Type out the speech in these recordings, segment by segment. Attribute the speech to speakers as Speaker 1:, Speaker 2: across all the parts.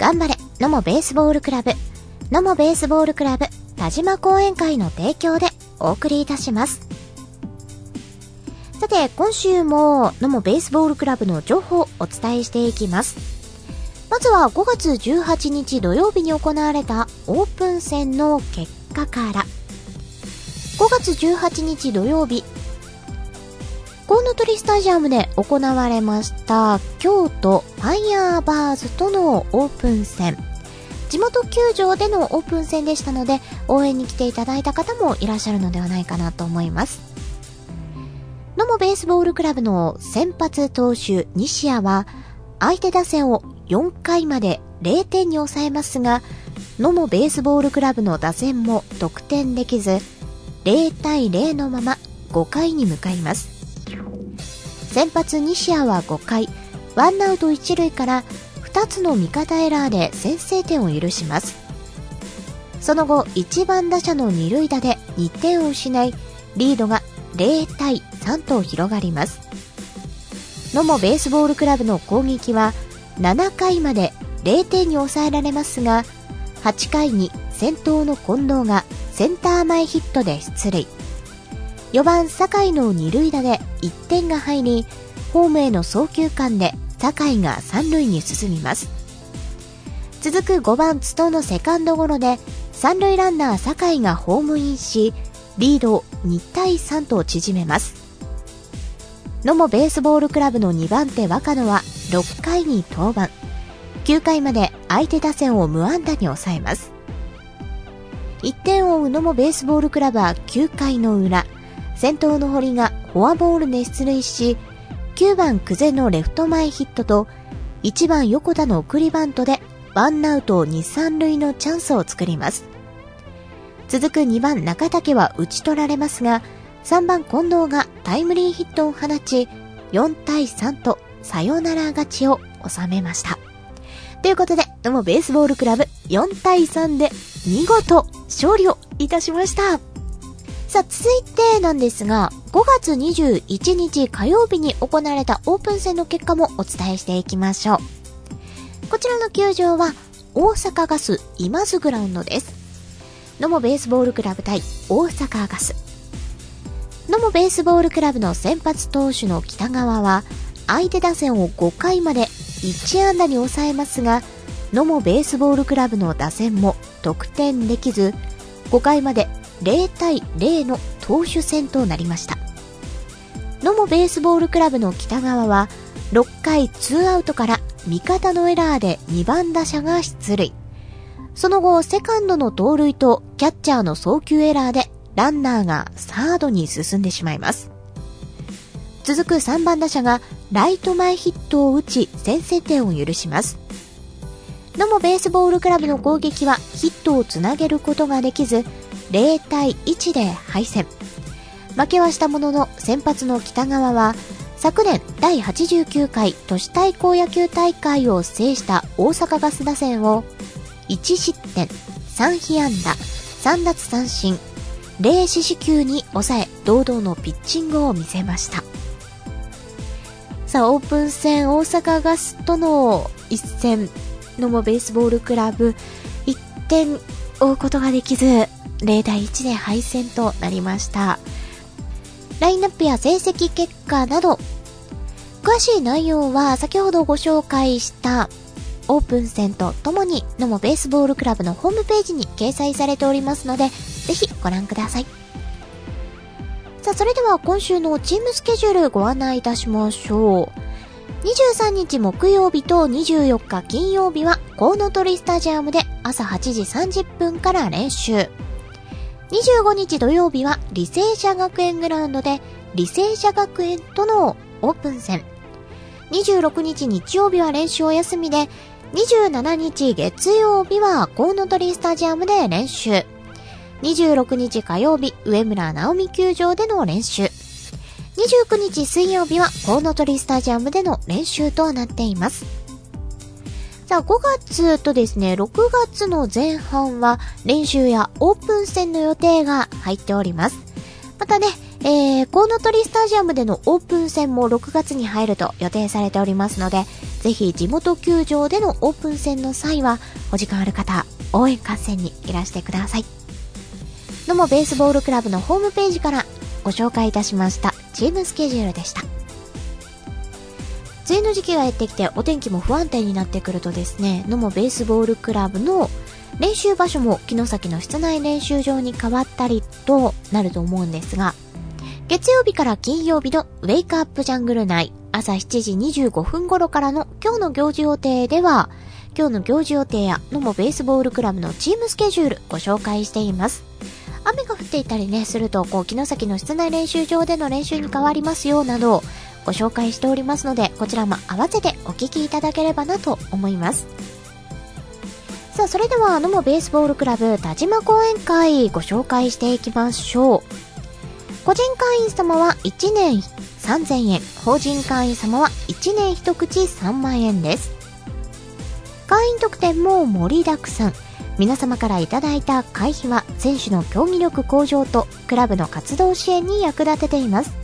Speaker 1: 頑張れ、野茂ベースボールクラブ、野茂ベースボールクラブ、田島講演会の提供でお送りいたします。さて、今週も野茂ベースボールクラブの情報をお伝えしていきます。まずは5月18日土曜日に行われたオープン戦の結果から。5月18日土曜日、コウノトリスタジアムで行われました京都ファイヤーバーズとのオープン戦。地元球場でのオープン戦でしたので応援に来ていただいた方もいらっしゃるのではないかなと思います。野茂ベースボールクラブの先発投手西谷は相手打線を4回まで0点に抑えますが野茂ベースボールクラブの打線も得点できず0対0のまま5回に向かいます。先発西谷は5回、ワンアウト1塁から2つの味方エラーで先制点を許します。その後、1番打者の2塁打で2点を失い、リードが0対3と広がります。野茂ベースボールクラブの攻撃は7回まで0点に抑えられますが、8回に先頭の近藤がセンター前ヒットで出塁。4番酒井の二塁打で1点が入り、ホームへの送球間で酒井が三塁に進みます。続く5番津戸のセカンドゴロで、三塁ランナー酒井がホームインし、リードを2対3と縮めます。野茂ベースボールクラブの2番手若野は6回に登板。9回まで相手打線を無安打に抑えます。1点を追う野茂ベースボールクラブは9回の裏、先頭の堀がフォアボールで出塁し、9番久世のレフト前ヒットと、1番横田の送りバントで、ワンアウト2、3塁のチャンスを作ります。続く2番中竹は打ち取られますが、3番近藤がタイムリーヒットを放ち、4対3とサヨナラ勝ちを収めました。ということで、どうもベースボールクラブ4対3で見事勝利をいたしました。さあ、続いてなんですが、5月21日火曜日に行われたオープン戦の結果もお伝えしていきましょう。こちらの球場は、大阪ガス今津グラウンドです。野茂ベースボールクラブ対大阪ガス。野茂ベースボールクラブの先発投手の北川は、相手打線を5回まで1安打に抑えますが、野茂ベースボールクラブの打線も得点できず、5回まで0対0の投手戦となりました。野茂ベースボールクラブの北川は、6回2アウトから味方のエラーで2番打者が出塁。その後、セカンドの盗塁とキャッチャーの送球エラーでランナーがサードに進んでしまいます。続く3番打者がライト前ヒットを打ち先制点を許します。野茂ベースボールクラブの攻撃はヒットをつなげることができず、0対1で敗戦。負けはしたものの先発の北川は昨年第89回都市対抗野球大会を制した大阪ガス打線を1失点、3被安打、3奪三振、0四死球に抑え堂々のピッチングを見せました。さあ、オープン戦大阪ガスとの一戦、のもベースボールクラブ1点追うことができず、0対1で敗戦となりました。ラインナップや成績結果など、詳しい内容は先ほどご紹介したオープン戦とともに野茂ベースボールクラブのホームページに掲載されておりますので、ぜひご覧ください。さあ、それでは今週のチームスケジュールご案内いたしましょう。23日木曜日と24日金曜日はコウノトリスタジアムで朝8時30分から練習。25日土曜日は履正社学園グラウンドで履正社学園とのオープン戦。26日日曜日は練習お休みで、27日月曜日はコウノトリスタジアムで練習。26日火曜日、上村直美球場での練習。29日水曜日はコウノトリスタジアムでの練習となっています。さあ、5月とですね、6月の前半は練習やオープン戦の予定が入っております。またね、えー、コウノトリスタジアムでのオープン戦も6月に入ると予定されておりますので、ぜひ地元球場でのオープン戦の際は、お時間ある方、応援合戦にいらしてください。のもベースボールクラブのホームページからご紹介いたしましたチームスケジュールでした。梅雨の時期がやってきてお天気も不安定になってくるとですね、のもベースボールクラブの練習場所も城崎の室内練習場に変わったりとなると思うんですが、月曜日から金曜日のウェイクアップジャングル内、朝7時25分頃からの今日の行事予定では、今日の行事予定やのもベースボールクラブのチームスケジュールご紹介しています。雨が降っていたりね、すると、こう、城崎の室内練習場での練習に変わりますよ、など、ご紹介しておりますので、こちらも合わせてお聞きいただければなと思います。さあ、それでは、野茂ベースボールクラブ田島講演会ご紹介していきましょう。個人会員様は1年3000円、法人会員様は1年1口3万円です。会員特典も盛りだくさん。皆様からいただいた会費は選手の競技力向上とクラブの活動支援に役立てています。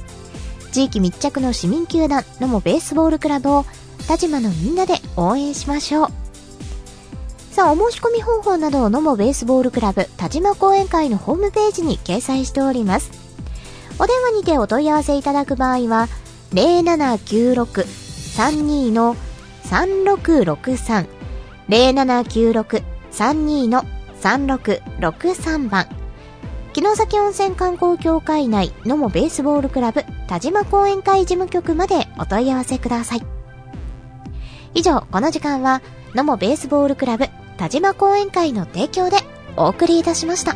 Speaker 1: 地域密着の市民球団のもベースボールクラブを田島のみんなで応援しましょう。さあ、お申し込み方法などをのもベースボールクラブ田島講演会のホームページに掲載しております。お電話にてお問い合わせいただく場合は、0796-32の3663 0796-32の3663番城崎温泉観光協会内野茂ベースボールクラブ田島講演会事務局までお問い合わせください。以上、この時間は、野茂ベースボールクラブ田島講演会の提供でお送りいたしました。